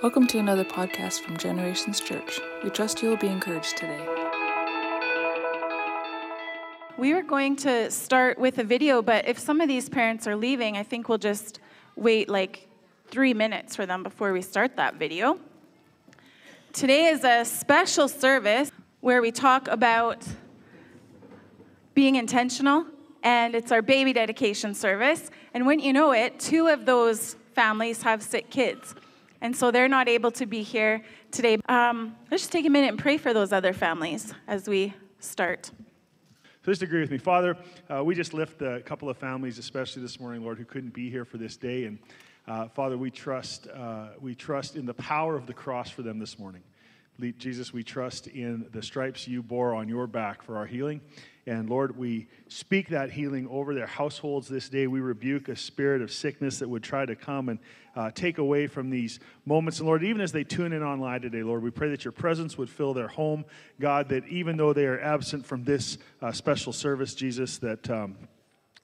Welcome to another podcast from Generations Church. We trust you will be encouraged today. We were going to start with a video, but if some of these parents are leaving, I think we'll just wait like three minutes for them before we start that video. Today is a special service where we talk about being intentional, and it's our baby dedication service. And when you know it, two of those families have sick kids. And so they're not able to be here today. Um, let's just take a minute and pray for those other families as we start. So just agree with me. Father, uh, we just lift a couple of families, especially this morning, Lord, who couldn't be here for this day. And uh, Father, we trust, uh, we trust in the power of the cross for them this morning. Jesus, we trust in the stripes you bore on your back for our healing. And Lord, we speak that healing over their households this day. We rebuke a spirit of sickness that would try to come and uh, take away from these moments. And Lord, even as they tune in online today, Lord, we pray that your presence would fill their home. God, that even though they are absent from this uh, special service, Jesus, that, um,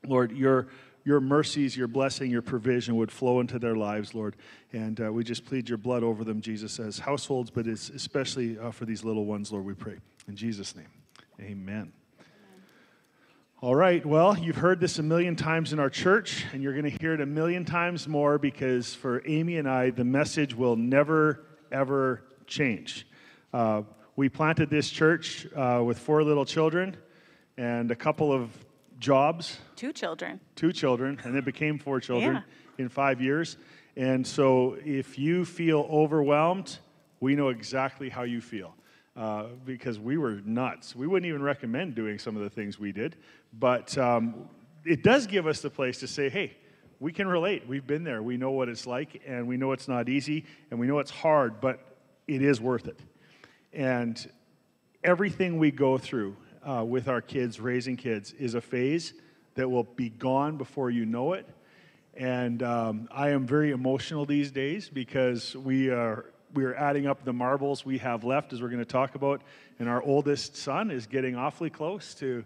Lord, your your mercies, your blessing, your provision would flow into their lives, Lord. And uh, we just plead your blood over them, Jesus, as households, but especially uh, for these little ones, Lord, we pray. In Jesus' name, amen. All right, well, you've heard this a million times in our church, and you're going to hear it a million times more because for Amy and I, the message will never, ever change. Uh, we planted this church uh, with four little children and a couple of jobs. Two children. Two children, and it became four children yeah. in five years. And so if you feel overwhelmed, we know exactly how you feel. Uh, because we were nuts. We wouldn't even recommend doing some of the things we did, but um, it does give us the place to say, hey, we can relate. We've been there. We know what it's like, and we know it's not easy, and we know it's hard, but it is worth it. And everything we go through uh, with our kids, raising kids, is a phase that will be gone before you know it. And um, I am very emotional these days because we are we are adding up the marbles we have left, as we're going to talk about. And our oldest son is getting awfully close to,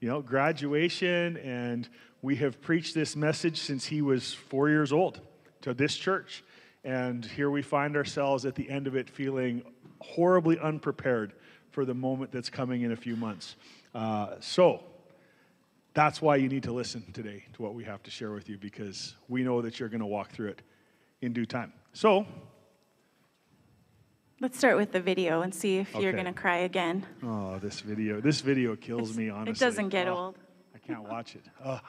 you know, graduation. And we have preached this message since he was four years old to this church. And here we find ourselves at the end of it feeling horribly unprepared for the moment that's coming in a few months. Uh, so, that's why you need to listen today to what we have to share with you because we know that you're going to walk through it in due time. So, let's start with the video and see if you're going to cry again. Oh, this video. This video kills me, honestly. It doesn't get oh, old. I can't watch it. I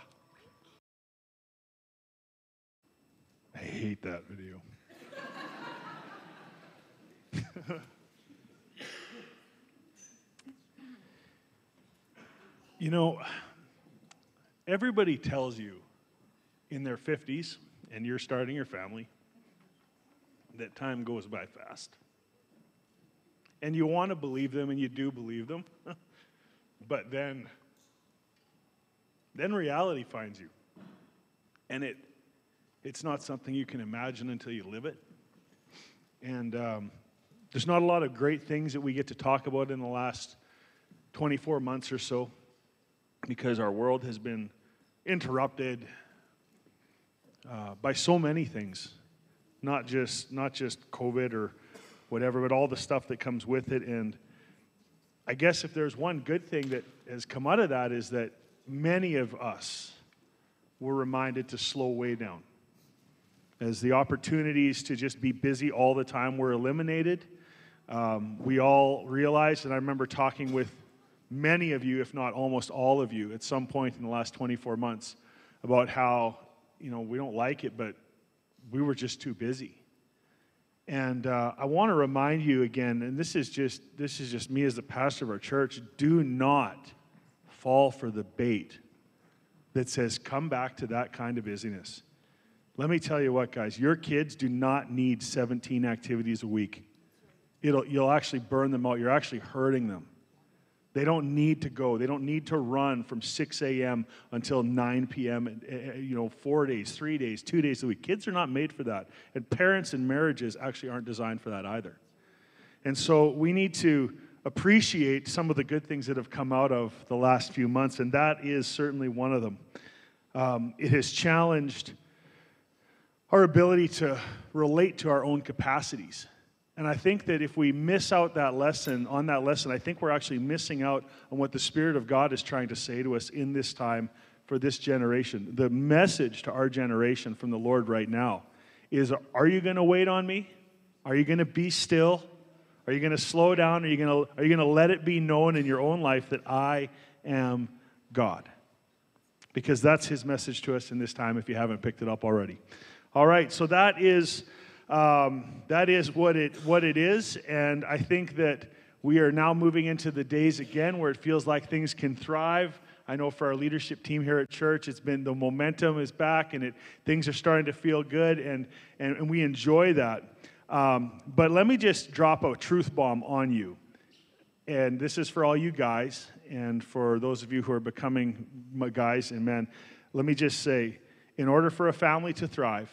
hate that video. You know, everybody tells you in their 50s, and you're starting your family, that time goes by fast. And you want to believe them, and you do believe them. but then, then reality finds you. And it, it's not something you can imagine until you live it. And um, there's not a lot of great things that we get to talk about in the last 24 months or so because our world has been interrupted uh, by so many things, not just not just COVID or whatever, but all the stuff that comes with it. And I guess if there's one good thing that has come out of that is that many of us were reminded to slow way down. As the opportunities to just be busy all the time were eliminated, um, we all realized, and I remember talking with many of you, if not almost all of you, at some point in the last 24 months about how, you know, we don't like it, but we were just too busy. And uh, I want to remind you again, and this is just this is just me as the pastor of our church. Do not fall for the bait that says come back to that kind of busyness. Let me tell you what, guys, your kids do not need 17 activities a week. It'll, you'll actually burn them out. You're actually hurting them. They don't need to go. They don't need to run from 6 a.m. until 9 p.m. Eh, eh, you know, four days, three days, two days a week. Kids are not made for that. And parents and marriages actually aren't designed for that either. And so we need to appreciate some of the good things that have come out of the last few months, and that is certainly one of them. Um, it has challenged our ability to relate to our own capacities. And I think that if we miss out that lesson, on that lesson, I think we're actually missing out on what the Spirit of God is trying to say to us in this time for this generation. The message to our generation from the Lord right now is Are you going to wait on me? Are you going to be still? Are you going to slow down? Are you going to, are you going to let it be known in your own life that I am God? Because that's his message to us in this time if you haven't picked it up already. All right, so that is um, that is what it, what it is. And I think that we are now moving into the days again where it feels like things can thrive. I know for our leadership team here at church, it's been the momentum is back and it, things are starting to feel good, and, and, and we enjoy that. Um, but let me just drop a truth bomb on you. And this is for all you guys, and for those of you who are becoming guys and men. Let me just say in order for a family to thrive,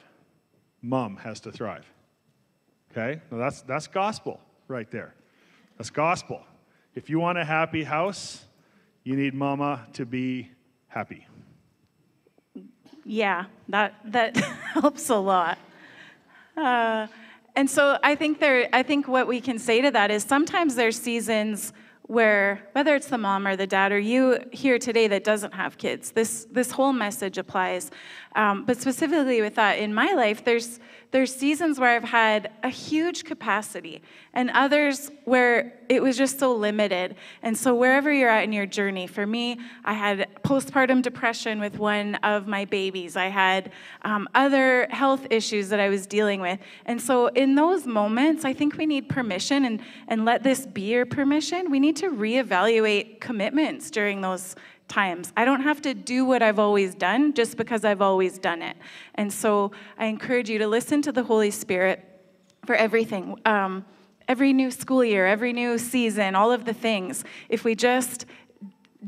mom has to thrive. Okay? Now that's, that's gospel right there. That's gospel. If you want a happy house, you need mama to be happy. Yeah, that, that helps a lot. Uh, and so I think there, I think what we can say to that is sometimes there's seasons where whether it's the mom or the dad or you here today that doesn't have kids this this whole message applies. Um, but specifically with that in my life there's there's seasons where I've had a huge capacity and others where it was just so limited. And so, wherever you're at in your journey, for me, I had postpartum depression with one of my babies, I had um, other health issues that I was dealing with. And so, in those moments, I think we need permission and, and let this be your permission. We need to reevaluate commitments during those times. I don't have to do what I've always done just because I've always done it. And so I encourage you to listen to the Holy Spirit for everything. Um, every new school year, every new season, all of the things. If we just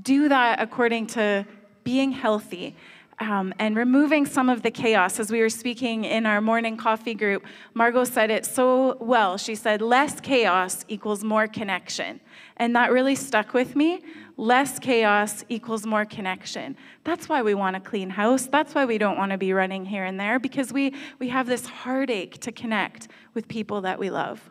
do that according to being healthy, um, and removing some of the chaos. As we were speaking in our morning coffee group, Margot said it so well. She said, less chaos equals more connection. And that really stuck with me. Less chaos equals more connection. That's why we want a clean house. That's why we don't want to be running here and there, because we, we have this heartache to connect with people that we love.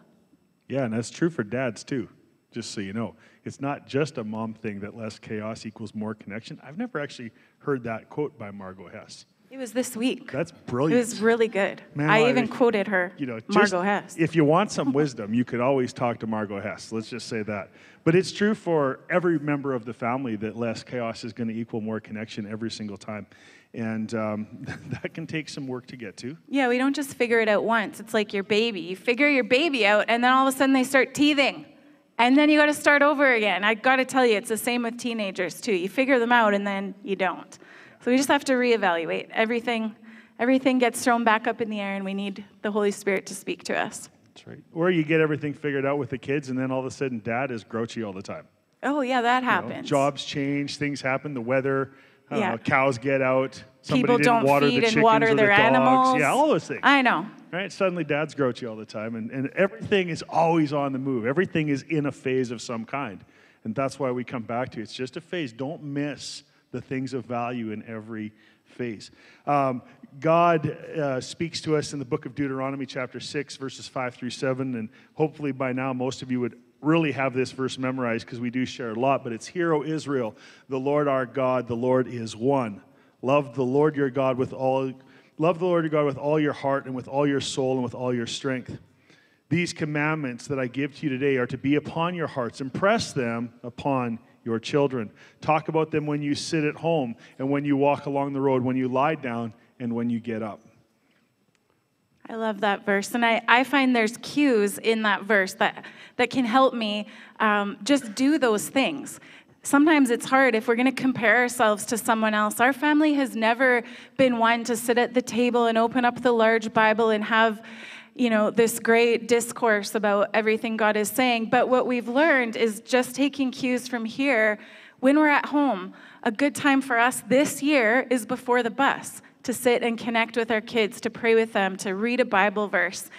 Yeah, and that's true for dads too, just so you know. It's not just a mom thing that less chaos equals more connection. I've never actually heard that quote by Margot Hess. It was this week. That's brilliant. It was really good. Man, I, even quoted her, you know, Margot Hess. If you want some wisdom, you could always talk to Margot Hess. Let's just say that. But it's true for every member of the family that less chaos is going to equal more connection every single time. And um, that can take some work to get to. Yeah, we don't just figure it out once. It's like your baby. You figure your baby out, and then all of a sudden they start teething. And then you got to start over again. I got to tell you, it's the same with teenagers too. You figure them out and then you don't. So we just have to reevaluate. Everything everything gets thrown back up in the air and we need the Holy Spirit to speak to us. That's right. Or you get everything figured out with the kids and then all of a sudden dad is grouchy all the time. Oh, yeah, that happens. You know, jobs change, things happen, the weather, uh, yeah. Know, cows get out. People don't feed and water their the animals. Yeah, all those things. I know. Right? Suddenly dad's grouchy all the time, and, and everything is always on the move. Everything is in a phase of some kind. And that's why we come back to it. It's just a phase. Don't miss the things of value in every phase. Um, God uh, speaks to us in the book of Deuteronomy, chapter 6, verses 5 through 7. And hopefully by now, most of you would really have this verse memorized because we do share a lot. But it's Hear, O Israel, the Lord our God, the Lord is one. Love the Lord your God with all love the Lord your God with all your heart and with all your soul and with all your strength. These commandments that I give to you today are to be upon your hearts. Impress them upon your children. Talk about them when you sit at home and when you walk along the road, when you lie down and when you get up. I love that verse. And I, I find there's cues in that verse that, that can help me um, just do those things. Sometimes it's hard if we're going to compare ourselves to someone else. Our family has never been one to sit at the table and open up the large Bible and have, you know, this great discourse about everything God is saying. But what we've learned is just taking cues from here when we're at home. A good time for us this year is before the bus to sit and connect with our kids, to pray with them, to read a Bible verse.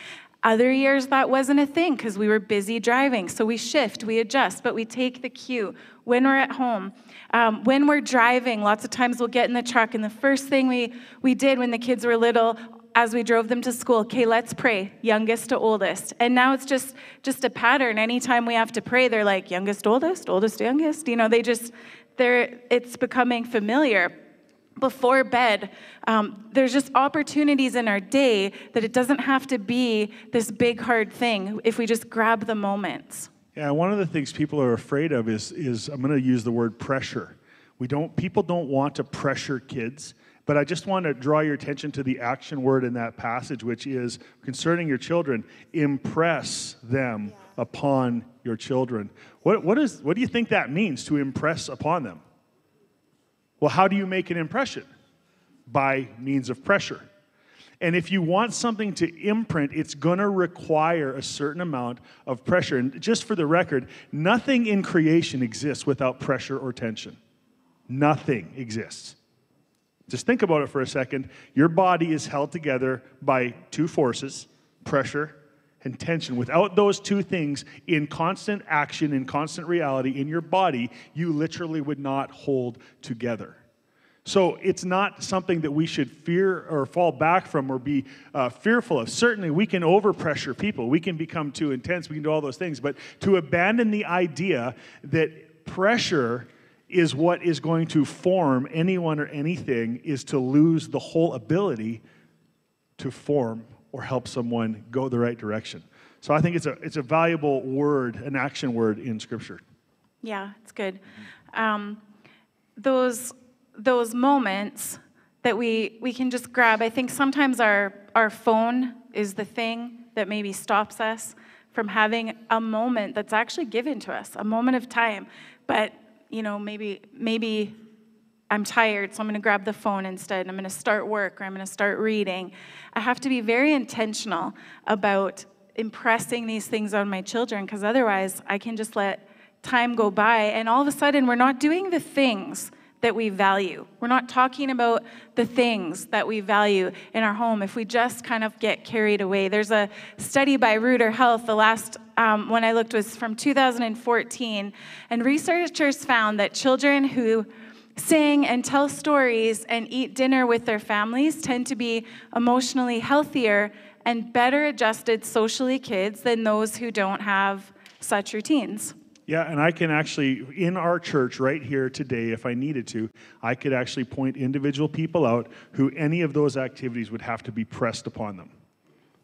Other years, that wasn't a thing because we were busy driving. So we shift, we adjust, but we take the cue when we're at home. Um, when we're driving, lots of times we'll get in the truck, and the first thing we, we did when the kids were little, as we drove them to school, okay, let's pray, youngest to oldest. And now it's just just a pattern. Anytime we have to pray, they're like youngest, oldest, oldest, youngest. You know, they just they're it's becoming familiar. Before bed, um, there's just opportunities in our day that it doesn't have to be this big hard thing if we just grab the moments. Yeah, one of the things people are afraid of is is I'm going to use the word pressure. We don't people don't want to pressure kids but I just want to draw your attention to the action word in that passage, which is concerning your children, impress them upon your children. What, what, is, what do you think that means to impress upon them? Well, how do you make an impression? By means of pressure. And if you want something to imprint, it's going to require a certain amount of pressure. And just for the record, nothing in creation exists without pressure or tension. Nothing exists. Just think about it for a second. Your body is held together by two forces pressure and tension. Without those two things in constant action, in constant reality in your body, you literally would not hold together. So it's not something that we should fear or fall back from or be uh, fearful of. Certainly, we can overpressure people. We can become too intense. We can do all those things. But to abandon the idea that pressure is what is going to form anyone or anything is to lose the whole ability to form or help someone go the right direction. So I think it's a, it's a valuable word, an action word in Scripture. Yeah, it's good. Um, those, those moments that we, we can just grab, I think sometimes our, our phone is the thing that maybe stops us from having a moment that's actually given to us, a moment of time. But you know, maybe maybe I'm tired, so I'm going to grab the phone instead. I'm going to start work or I'm going to start reading. I have to be very intentional about impressing these things on my children because otherwise I can just let time go by and all of a sudden we're not doing the things that we value. We're not talking about the things that we value in our home if we just kind of get carried away. There's a study by Reuters Health, the last um, one I looked was from 2014, and researchers found that children who sing and tell stories and eat dinner with their families tend to be emotionally healthier and better adjusted socially kids than those who don't have such routines. Yeah, and I can actually, in our church right here today, if I needed to, I could actually point individual people out who any of those activities would have to be pressed upon them.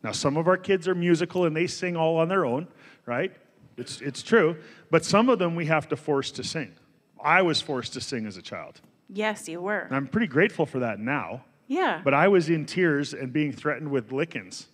Now, some of our kids are musical and they sing all on their own, right? It's, it's true. But some of them we have to force to sing. I was forced to sing as a child. Yes, you were. And I'm pretty grateful for that now. Yeah. But I was in tears and being threatened with lickings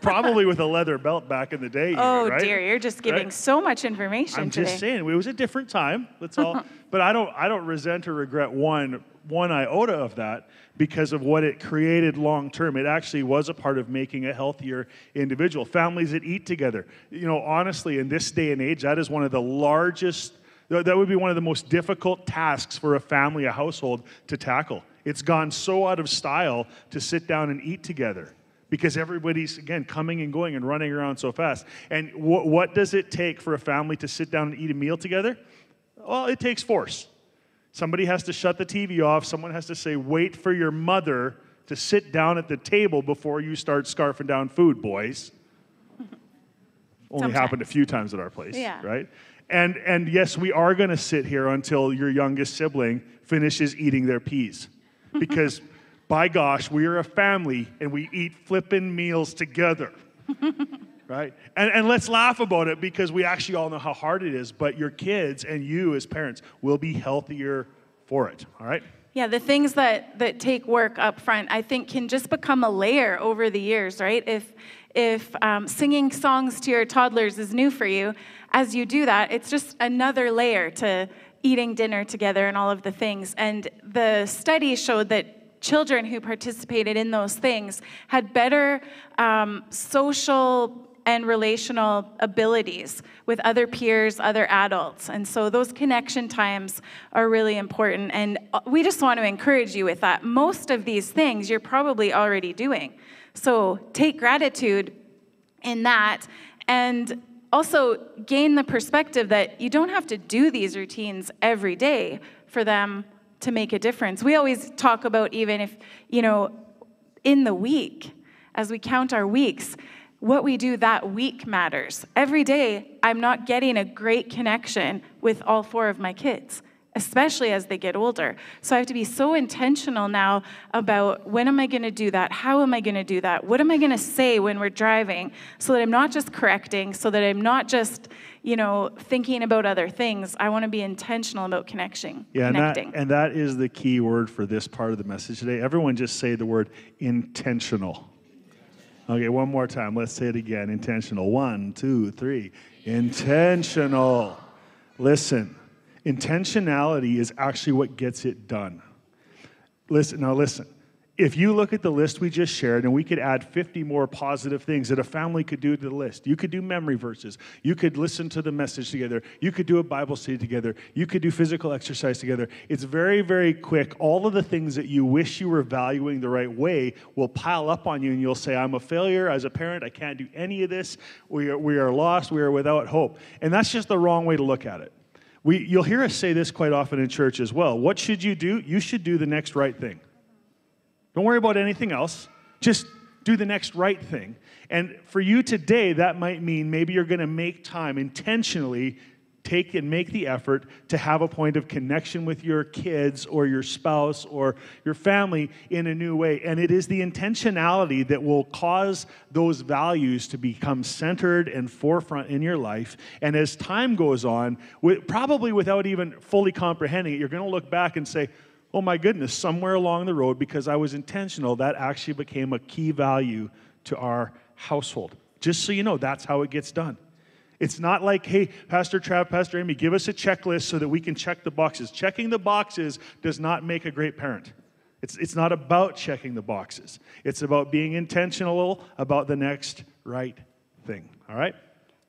Probably with a leather belt back in the day. Oh right? dear, you're just giving right? so much information I'm today. just saying, it was a different time. That's all. but I don't, I don't resent or regret one, one iota of that because of what it created long term. It actually was a part of making a healthier individual. Families that eat together. You know, honestly, in this day and age, that is one of the largest. That would be one of the most difficult tasks for a family, a household to tackle. It's gone so out of style to sit down and eat together because everybody's, again, coming and going and running around so fast. And wh- what does it take for a family to sit down and eat a meal together? Well, it takes force. Somebody has to shut the TV off. Someone has to say, wait for your mother to sit down at the table before you start scarfing down food, boys. Only Sometimes. happened a few times at our place, yeah. right? And, and yes, we are going to sit here until your youngest sibling finishes eating their peas. Because by gosh, we are a family and we eat flippin' meals together. right? And, and let's laugh about it because we actually all know how hard it is, but your kids and you as parents will be healthier for it, all right? Yeah, the things that, that take work up front, I think, can just become a layer over the years, right? If, if um, singing songs to your toddlers is new for you, as you do that, it's just another layer to eating dinner together and all of the things. And the study showed that children who participated in those things had better um, social and relational abilities with other peers, other adults. And so those connection times are really important. And uh, we just want to encourage you with that. Most of these things you're probably already doing. So take gratitude in that and also gain the perspective that you don't have to do these routines every day for them to make a difference. We always talk about even if, you know, in the week, as we count our weeks, what we do that week matters. Every day, I'm not getting a great connection with all four of my kids especially as they get older. So I have to be so intentional now about when am I going to do that? How am I going to do that? What am I going to say when we're driving so that I'm not just correcting, so that I'm not just, you know, thinking about other things. I want to be intentional about connection, yeah, connecting. And that, and that is the key word for this part of the message today. Everyone just say the word intentional. Okay, one more time. Let's say it again. Intentional. One, two, three. Intentional. Listen Intentionality is actually what gets it done. Listen, now listen. If you look at the list we just shared, and we could add 50 more positive things that a family could do to the list. You could do memory verses. You could listen to the message together. You could do a Bible study together. You could do physical exercise together. It's very, very quick. All of the things that you wish you were valuing the right way will pile up on you, and you'll say, I'm a failure as a parent. I can't do any of this. We are, we are lost. We are without hope. And that's just the wrong way to look at it. We, you'll hear us say this quite often in church as well. What should you do? You should do the next right thing. Don't worry about anything else. Just do the next right thing. And for you today, that might mean maybe you're going to make time intentionally take and make the effort to have a point of connection with your kids or your spouse or your family in a new way. And it is the intentionality that will cause those values to become centered and forefront in your life. And as time goes on, probably without even fully comprehending it, you're going to look back and say, oh my goodness, somewhere along the road, because I was intentional, that actually became a key value to our household. Just so you know, that's how it gets done. It's not like, hey, Pastor Trav, Pastor Amy, give us a checklist so that we can check the boxes. Checking the boxes does not make a great parent. It's, it's not about checking the boxes, it's about being intentional about the next right thing. All right?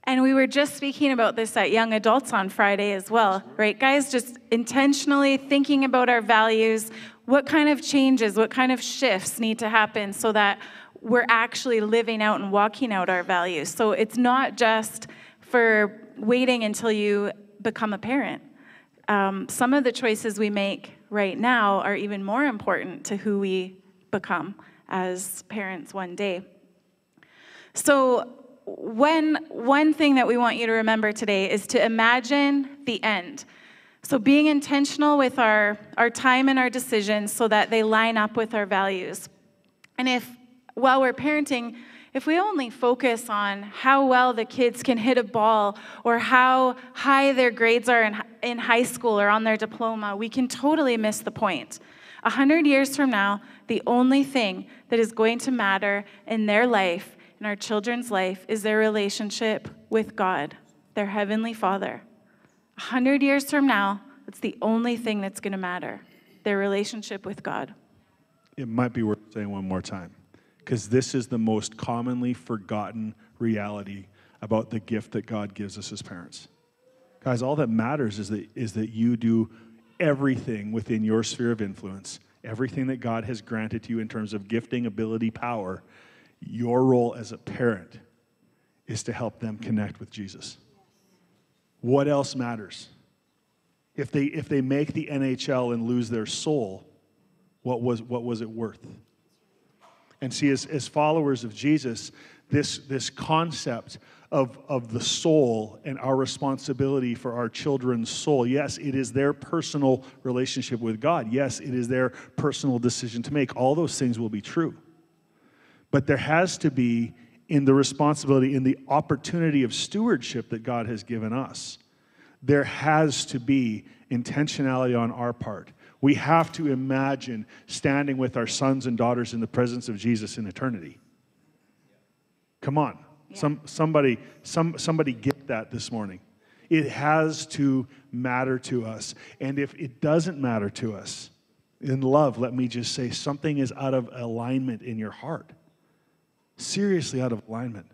And we were just speaking about this at Young Adults on Friday as well, right, guys? Just intentionally thinking about our values. What kind of changes, what kind of shifts need to happen so that we're actually living out and walking out our values? So it's not just for waiting until you become a parent. Um, some of the choices we make right now are even more important to who we become as parents one day. So, when, one thing that we want you to remember today is to imagine the end. So, being intentional with our, our time and our decisions so that they line up with our values. And if while we're parenting, if we only focus on how well the kids can hit a ball or how high their grades are in, in high school or on their diploma, we can totally miss the point. A hundred years from now, the only thing that is going to matter in their life, in our children's life, is their relationship with God, their Heavenly Father. A hundred years from now, it's the only thing that's going to matter their relationship with God. It might be worth saying one more time because this is the most commonly forgotten reality about the gift that God gives us as parents. Guys, all that matters is that, is that you do everything within your sphere of influence, everything that God has granted to you in terms of gifting, ability, power. Your role as a parent is to help them connect with Jesus. What else matters? If they, if they make the NHL and lose their soul, what was, what was it worth? And see, as, as followers of Jesus, this, this concept of, of the soul and our responsibility for our children's soul. Yes, it is their personal relationship with God. Yes, it is their personal decision to make. All those things will be true. But there has to be, in the responsibility, in the opportunity of stewardship that God has given us, there has to be intentionality on our part we have to imagine standing with our sons and daughters in the presence of Jesus in eternity. Come on. Yeah. Some, somebody, some, somebody get that this morning. It has to matter to us. And if it doesn't matter to us, in love, let me just say something is out of alignment in your heart. Seriously out of alignment.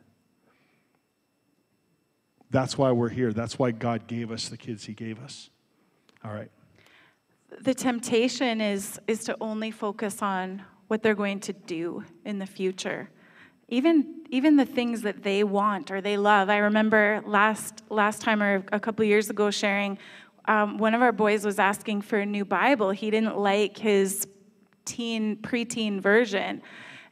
That's why we're here. That's why God gave us the kids He gave us. All right the temptation is, is to only focus on what they're going to do in the future. Even, even the things that they want or they love. I remember last, last time or a couple years ago sharing, um, one of our boys was asking for a new Bible. He didn't like his teen, preteen version.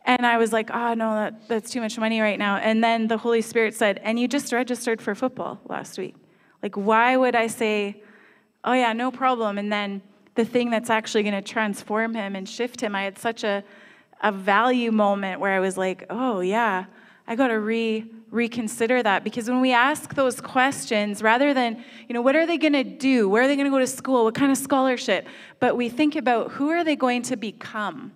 And I was like, oh, no, that, that's too much money right now. And then the Holy Spirit said, and you just registered for football last week. Like, why would I say, oh, yeah, no problem? And then the thing that's actually going to transform him and shift him, I had such a, a value moment where I was like, oh, yeah, I got to re reconsider that because when we ask those questions rather than you know what are they going to do where are they going to go to school what kind of scholarship but we think about who are they going to become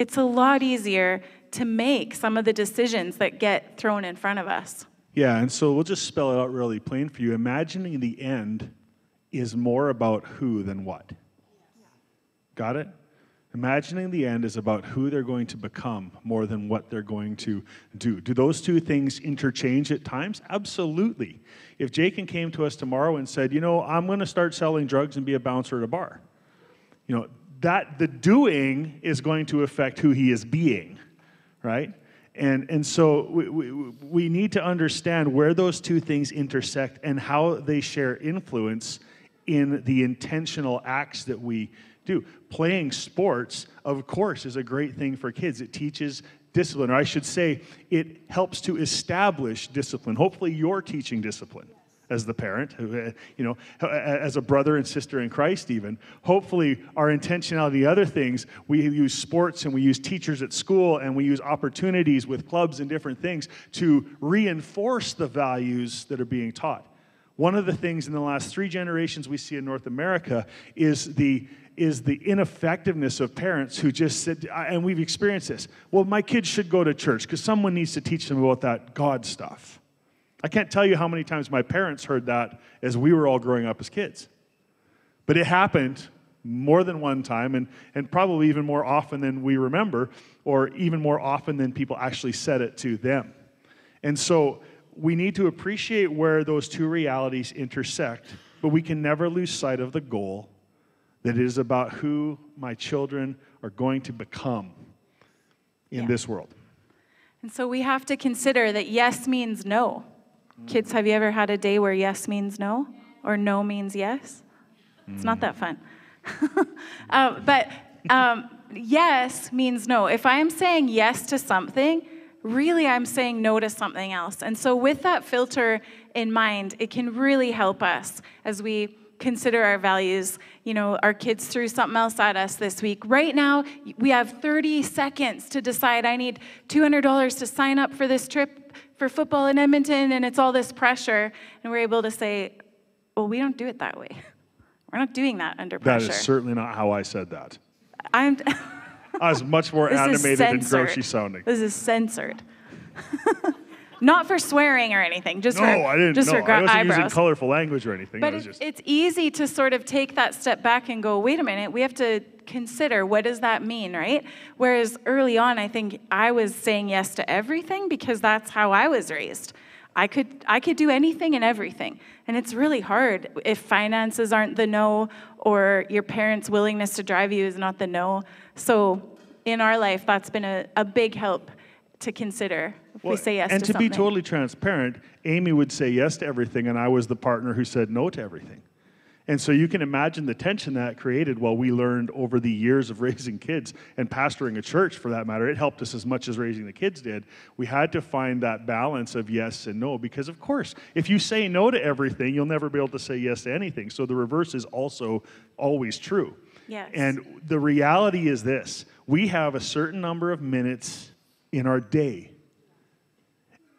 it's a lot easier to make some of the decisions that get thrown in front of us. Yeah, and so we'll just spell it out really plain for you. Imagining the end is more about who than what. Got it? Imagining the end is about who they're going to become more than what they're going to do. Do those two things interchange at times? Absolutely. If Jacob came to us tomorrow and said, you know, I'm going to start selling drugs and be a bouncer at a bar, you know, that the doing is going to affect who he is being, right? And, and so we, we, we need to understand where those two things intersect and how they share influence in the intentional acts that we do. Playing sports, of course, is a great thing for kids. It teaches discipline, or I should say, it helps to establish discipline. Hopefully, you're teaching discipline as the parent, uh, you know, as a brother and sister in Christ, even. Hopefully, our intentionality, other things, we use sports and we use teachers at school and we use opportunities with clubs and different things to reinforce the values that are being taught. One of the things in the last three generations we see in North America is the is the ineffectiveness of parents who just said, and we've experienced this. Well, my kids should go to church because someone needs to teach them about that God stuff. I can't tell you how many times my parents heard that as we were all growing up as kids. But it happened more than one time, and, and probably even more often than we remember, or even more often than people actually said it to them. And so we need to appreciate where those two realities intersect, but we can never lose sight of the goal that it is about who my children are going to become in yeah. this world. And so we have to consider that yes means no. Kids, have you ever had a day where yes means no or no means yes? It's not that fun. uh, but um, yes means no. If I'm saying yes to something, really I'm saying no to something else. And so, with that filter in mind, it can really help us as we consider our values. You know, our kids threw something else at us this week. Right now, we have 30 seconds to decide I need $200 to sign up for this trip for football in Edmonton and it's all this pressure. And we're able to say, well, we don't do it that way. We're not doing that under pressure. That is certainly not how I said that. I'm. I was much more animated and grossy sounding. This is censored. Not for swearing or anything, just no, for I didn't. Just no, for gra- I wasn't eyebrows. using colorful language or anything. But it's, just... it's easy to sort of take that step back and go, wait a minute, we have to consider what does that mean, right? Whereas early on, I think I was saying yes to everything because that's how I was raised. I could I could do anything and everything. And it's really hard if finances aren't the no or your parents' willingness to drive you is not the no. So in our life, that's been a, a big help to consider if well, we say yes and to, to be totally transparent, Amy would say yes to everything, and I was the partner who said no to everything. And so you can imagine the tension that created while we learned over the years of raising kids and pastoring a church for that matter. It helped us as much as raising the kids did. We had to find that balance of yes and no because, of course, if you say no to everything, you'll never be able to say yes to anything. So the reverse is also always true. Yes. And the reality is this we have a certain number of minutes in our day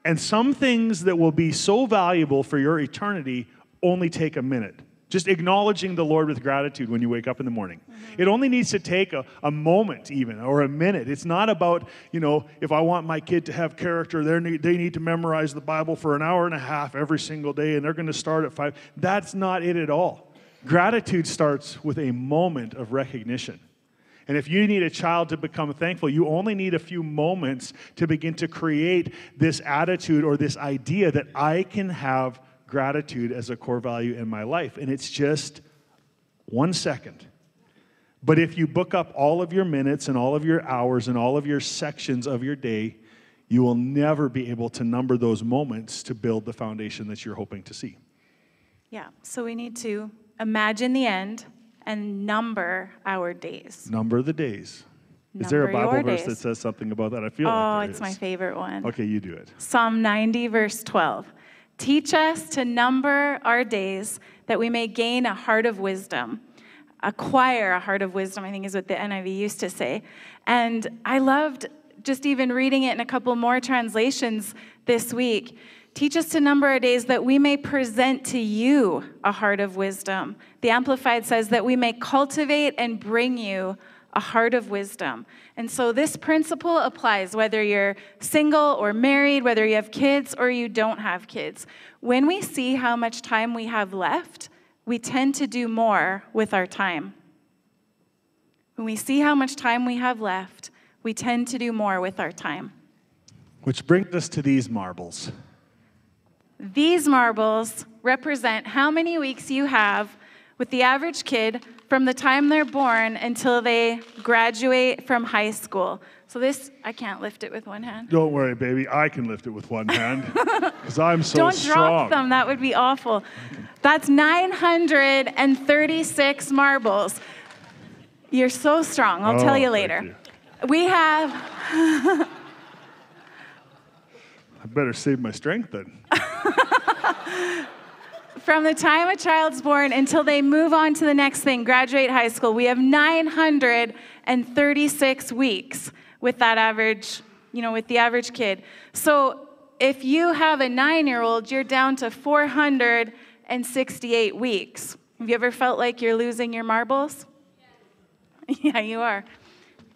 and some things that will be so valuable for your eternity only take a minute. Just acknowledging the Lord with gratitude when you wake up in the morning. Mm-hmm. It only needs to take a, a moment, even, or a minute. It's not about, you know, if I want my kid to have character, they need to memorize the Bible for an hour and a half every single day and they're going to start at five. That's not it at all. Gratitude starts with a moment of recognition. And if you need a child to become thankful, you only need a few moments to begin to create this attitude or this idea that I can have gratitude as a core value in my life. And it's just one second. But if you book up all of your minutes and all of your hours and all of your sections of your day, you will never be able to number those moments to build the foundation that you're hoping to see. Yeah, so we need to imagine the end and number our days. Number the days. Is there a Bible verse days. that says something about that? I feel Oh, like it's my favorite one. Okay, you do it. Psalm 90, verse 12. Teach us to number our days that we may gain a heart of wisdom. Acquire a heart of wisdom, I think is what the NIV used to say. And I loved just even reading it in a couple more translations this week. Teach us to number our days that we may present to you a heart of wisdom. The Amplified says that we may cultivate and bring you a heart of wisdom. And so this principle applies whether you're single or married, whether you have kids or you don't have kids. When we see how much time we have left, we tend to do more with our time. When we see how much time we have left, we tend to do more with our time. Which brings us to these marbles. These marbles represent how many weeks you have with the average kid from the time they're born until they graduate from high school. So this, I can't lift it with one hand. Don't worry, baby. I can lift it with one hand because I'm so strong. Don't drop them, that would be awful. That's 936 marbles. You're so strong, I'll Oh, tell you later. you. We have I better save my strength then. From the time a child's born until they move on to the next thing, graduate high school, we have 936 weeks with that average, you know, with the average kid. So if you have a nine year old, you're down to 468 weeks. Have you ever felt like you're losing your marbles? Yeah, you are.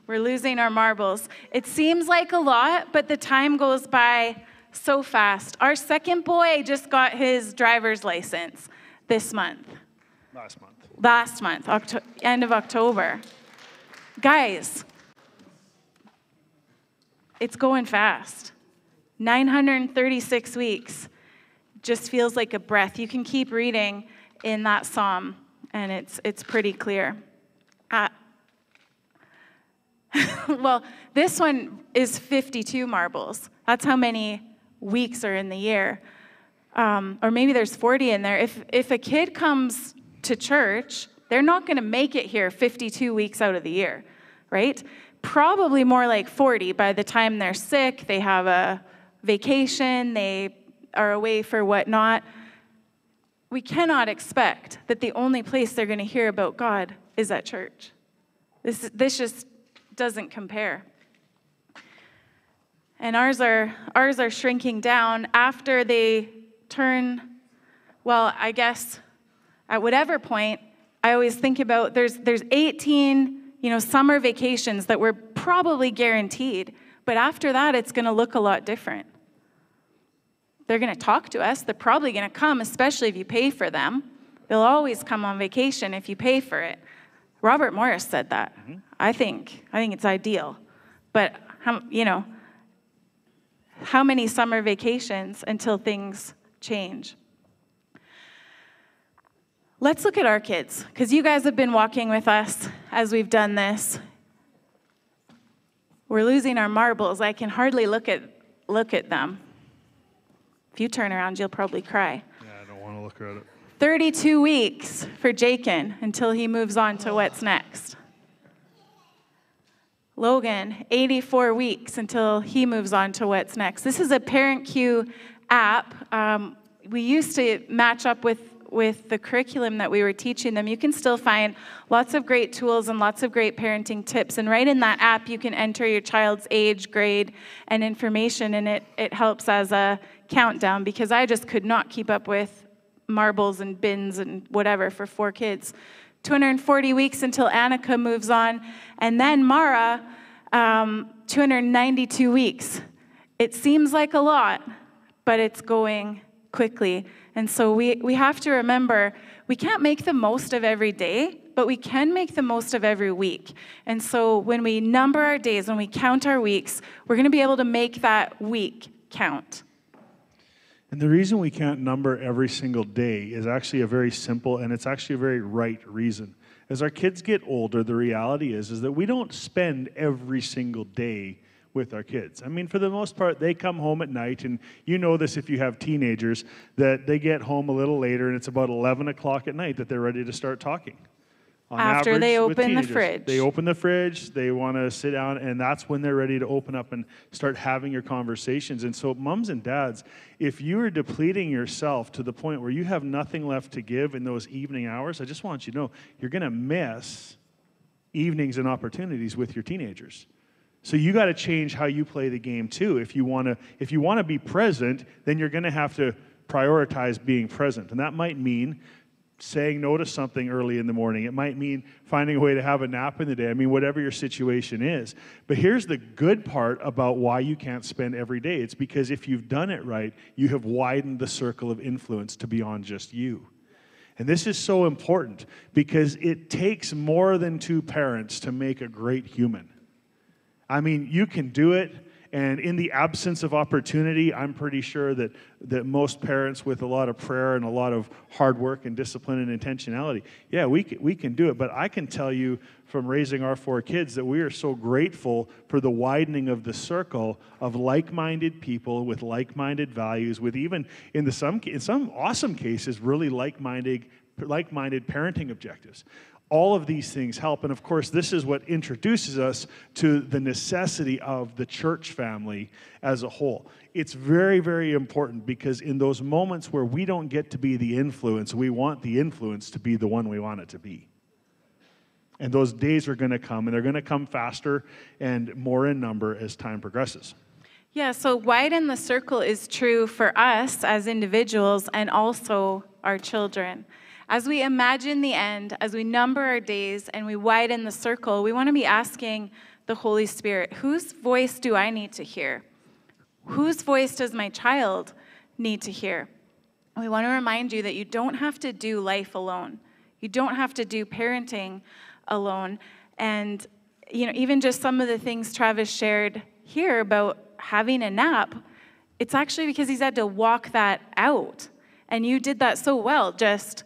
We're losing our marbles. It seems like a lot, but the time goes by so fast. Our second boy just got his driver's license this month, Last month. last month, Octo- end of October. Guys, it's going fast. 936 weeks just feels like a breath. You can keep reading in that psalm, and it's, it's pretty clear. Uh, well, this one is 52 marbles. That's how many weeks are in the year. Um, or maybe there's 40 in there. If, if a kid comes to church, they're not going to make it here 52 weeks out of the year, right? Probably more like 40 by the time they're sick, they have a vacation, they are away for whatnot. We cannot expect that the only place they're going to hear about God is at church. This, this just doesn't compare. And ours are, ours are shrinking down after they turn, well, I guess at whatever point, I always think about there's, there's 18 you know, summer vacations that we're probably guaranteed, but after that, it's going to look a lot different. They're going to talk to us. They're probably going to come, especially if you pay for them. They'll always come on vacation if you pay for it. Robert Morris said that. Mm-hmm. I think I think it's ideal, but um, you know, how many summer vacations until things change? Let's look at our kids, because you guys have been walking with us as we've done this. We're losing our marbles. I can hardly look at look at them. If you turn around, you'll probably cry. Yeah, I don't want to look at it. 32 weeks for Jakin until he moves on to what's next. Logan, 84 weeks until he moves on to what's next. This is a Parent Cue app. Um, we used to match up with, with the curriculum that we were teaching them. You can still find lots of great tools and lots of great parenting tips. And right in that app, you can enter your child's age, grade, and information, and it, it helps as a countdown because I just could not keep up with marbles and bins and whatever for four kids. 240 weeks until Annika moves on. And then Mara, um, 292 weeks. It seems like a lot, but it's going quickly. And so we, we have to remember we can't make the most of every day, but we can make the most of every week. And so when we number our days, when we count our weeks, we're going to be able to make that week count. And the reason we can't number every single day is actually a very simple and it's actually a very right reason. As our kids get older, the reality is is that we don't spend every single day with our kids. I mean, for the most part, they come home at night, and you know this if you have teenagers, that they get home a little later and it's about 11 o'clock at night that they're ready to start talking. On After average they open the fridge. They open the fridge, they want to sit down, and that's when they're ready to open up and start having your conversations. And so, mums and dads, if you are depleting yourself to the point where you have nothing left to give in those evening hours, I just want you to know you're going to miss evenings and opportunities with your teenagers. So you got to change how you play the game too. If you want to if you want to be present, then you're going to have to prioritize being present. And that might mean saying no to something early in the morning. It might mean finding a way to have a nap in the day. I mean, whatever your situation is. But here's the good part about why you can't spend every day it's because if you've done it right, you have widened the circle of influence to beyond just you. And this is so important because it takes more than two parents to make a great human. I mean, you can do it. And in the absence of opportunity, I'm pretty sure that, that most parents with a lot of prayer and a lot of hard work and discipline and intentionality, yeah, we can, we can do it. But I can tell you from raising our four kids that we are so grateful for the widening of the circle of like minded people with like minded values, with even, in, the some, in some awesome cases, really like minded like minded parenting objectives. All of these things help. And of course, this is what introduces us to the necessity of the church family as a whole. It's very, very important because in those moments where we don't get to be the influence, we want the influence to be the one we want it to be. And those days are going to come, and they're going to come faster and more in number as time progresses. Yeah, so widen the circle is true for us as individuals and also our children. As we imagine the end, as we number our days and we widen the circle, we want to be asking the Holy Spirit, whose voice do I need to hear? Whose voice does my child need to hear? We want to remind you that you don't have to do life alone. You don't have to do parenting alone. And you know, even just some of the things Travis shared here about having a nap, it's actually because he's had to walk that out. And you did that so well, just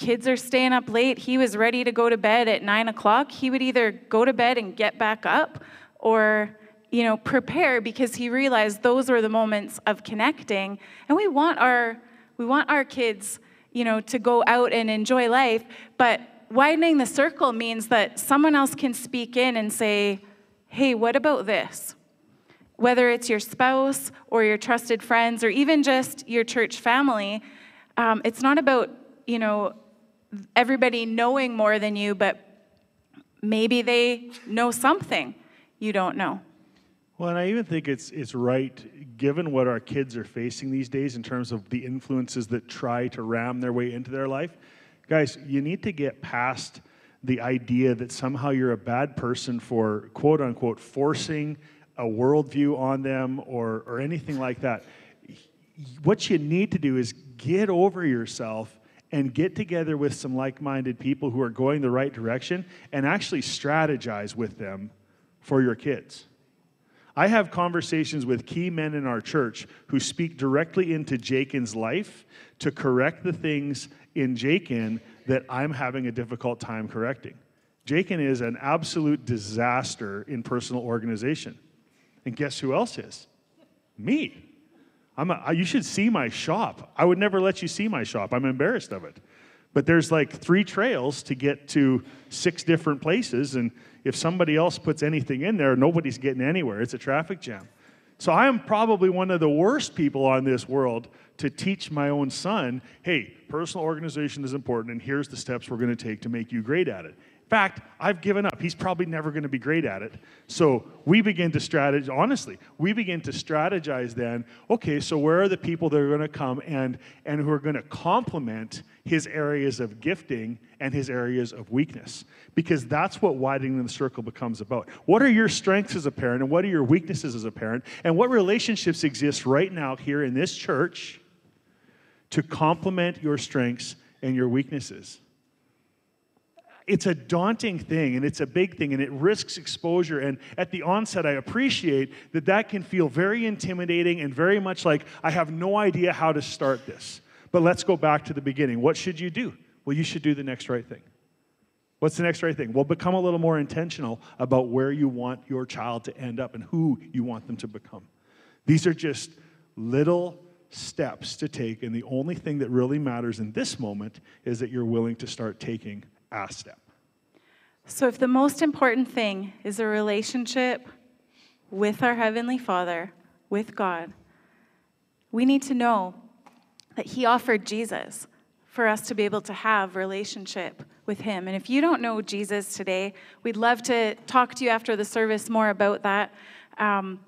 kids are staying up late. He was ready to go to bed at nine o'clock. He would either go to bed and get back up or you know prepare because he realized those were the moments of connecting and we want our we want our kids you know to go out and enjoy life but widening the circle means that someone else can speak in and say hey what about this whether it's your spouse or your trusted friends or even just your church family um, it's not about you know everybody knowing more than you, but maybe they know something you don't know. Well, and I even think it's it's right, given what our kids are facing these days in terms of the influences that try to ram their way into their life. Guys, you need to get past the idea that somehow you're a bad person for quote unquote forcing a worldview on them or, or anything like that. What you need to do is get over yourself and get together with some like minded people who are going the right direction and actually strategize with them for your kids. I have conversations with key men in our church who speak directly into Jakin's life to correct the things in Jakin that I'm having a difficult time correcting. Jakin is an absolute disaster in personal organization. And guess who else is? Me. I'm a, you should see my shop. I would never let you see my shop. I'm embarrassed of it. But there's like three trails to get to six different places. And if somebody else puts anything in there, nobody's getting anywhere. It's a traffic jam. So I am probably one of the worst people on this world to teach my own son hey, personal organization is important, and here's the steps we're going to take to make you great at it fact, I've given up. He's probably never going to be great at it. So we begin to strategize, honestly, we begin to strategize then, okay, so where are the people that are going to come and, and who are going to complement his areas of gifting and his areas of weakness? Because that's what widening the circle becomes about. What are your strengths as a parent and what are your weaknesses as a parent? And what relationships exist right now here in this church to complement your strengths and your weaknesses? It's a daunting thing and it's a big thing and it risks exposure. And at the onset, I appreciate that that can feel very intimidating and very much like I have no idea how to start this. But let's go back to the beginning. What should you do? Well, you should do the next right thing. What's the next right thing? Well, become a little more intentional about where you want your child to end up and who you want them to become. These are just little steps to take, and the only thing that really matters in this moment is that you're willing to start taking a step. So, if the most important thing is a relationship with our Heavenly Father, with God, we need to know that He offered Jesus for us to be able to have relationship with Him. And if you don't know Jesus today, we'd love to talk to you after the service more about that. Um,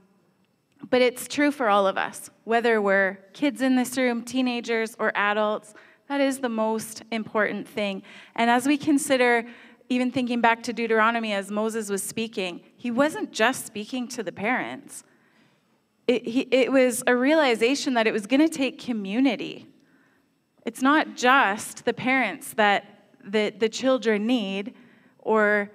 but it's true for all of us, whether we're kids in this room, teenagers, or adults. That is the most important thing. And as we consider even thinking back to Deuteronomy as Moses was speaking, he wasn't just speaking to the parents. It, he, it was a realization that it was going to take community. It's not just the parents that the, the children need, or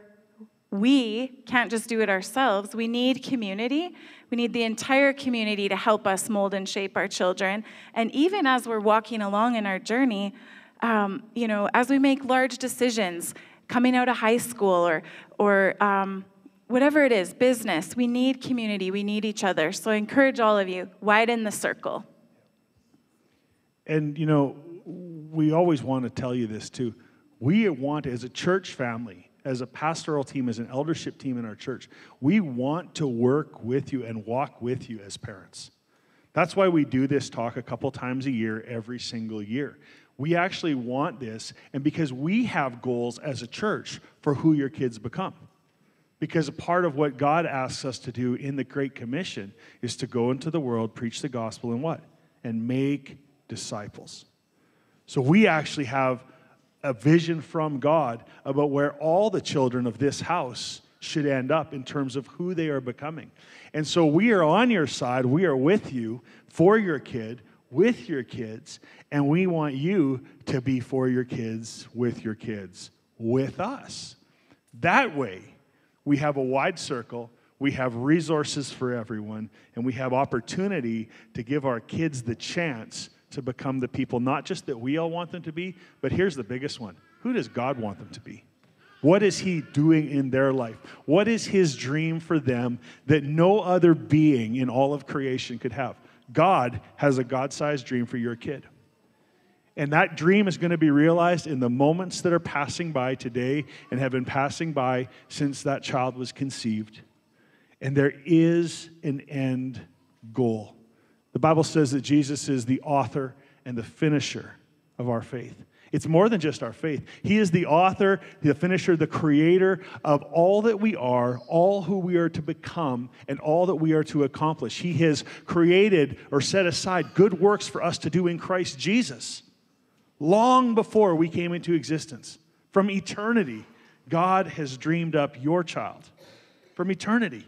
we can't just do it ourselves. We need community. We need the entire community to help us mold and shape our children. And even as we're walking along in our journey, um, you know, as we make large decisions, coming out of high school or, or um, whatever it is, business, we need community, we need each other. So I encourage all of you, widen the circle. And, you know, we always want to tell you this too. We want, as a church family, as a pastoral team, as an eldership team in our church, we want to work with you and walk with you as parents. That's why we do this talk a couple times a year, every single year. We actually want this, and because we have goals as a church for who your kids become. Because a part of what God asks us to do in the Great Commission is to go into the world, preach the gospel, and what? And make disciples. So we actually have a vision from God about where all the children of this house should end up in terms of who they are becoming. And so we are on your side, we are with you for your kid with your kids, and we want you to be for your kids, with your kids, with us. That way, we have a wide circle, we have resources for everyone, and we have opportunity to give our kids the chance to become the people, not just that we all want them to be, but here's the biggest one who does God want them to be? What is He doing in their life? What is His dream for them that no other being in all of creation could have? God has a God sized dream for your kid. And that dream is going to be realized in the moments that are passing by today and have been passing by since that child was conceived. And there is an end goal. The Bible says that Jesus is the author and the finisher of our faith. It's more than just our faith. He is the author, the finisher, the creator of all that we are, all who we are to become, and all that we are to accomplish. He has created or set aside good works for us to do in Christ Jesus long before we came into existence. From eternity, God has dreamed up your child. From eternity.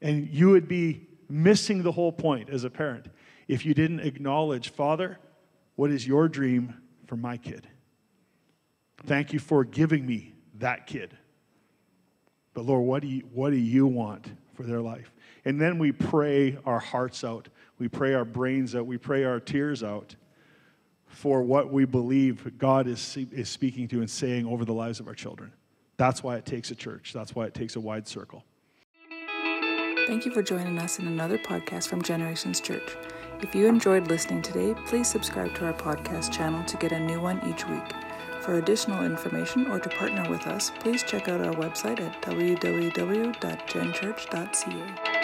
And you would be missing the whole point as a parent if you didn't acknowledge, Father, what is your dream for my kid. Thank you for giving me that kid. But Lord, what do you, what do you want for their life? And then we pray our hearts out. We pray our brains out. We pray our tears out for what we believe God is, is speaking to and saying over the lives of our children. That's why it takes a church. That's why it takes a wide circle. Thank you for joining us in another podcast from Generations Church. If you enjoyed listening today, please subscribe to our podcast channel to get a new one each week. For additional information or to partner with us, please check out our website at www.genchurch.ca.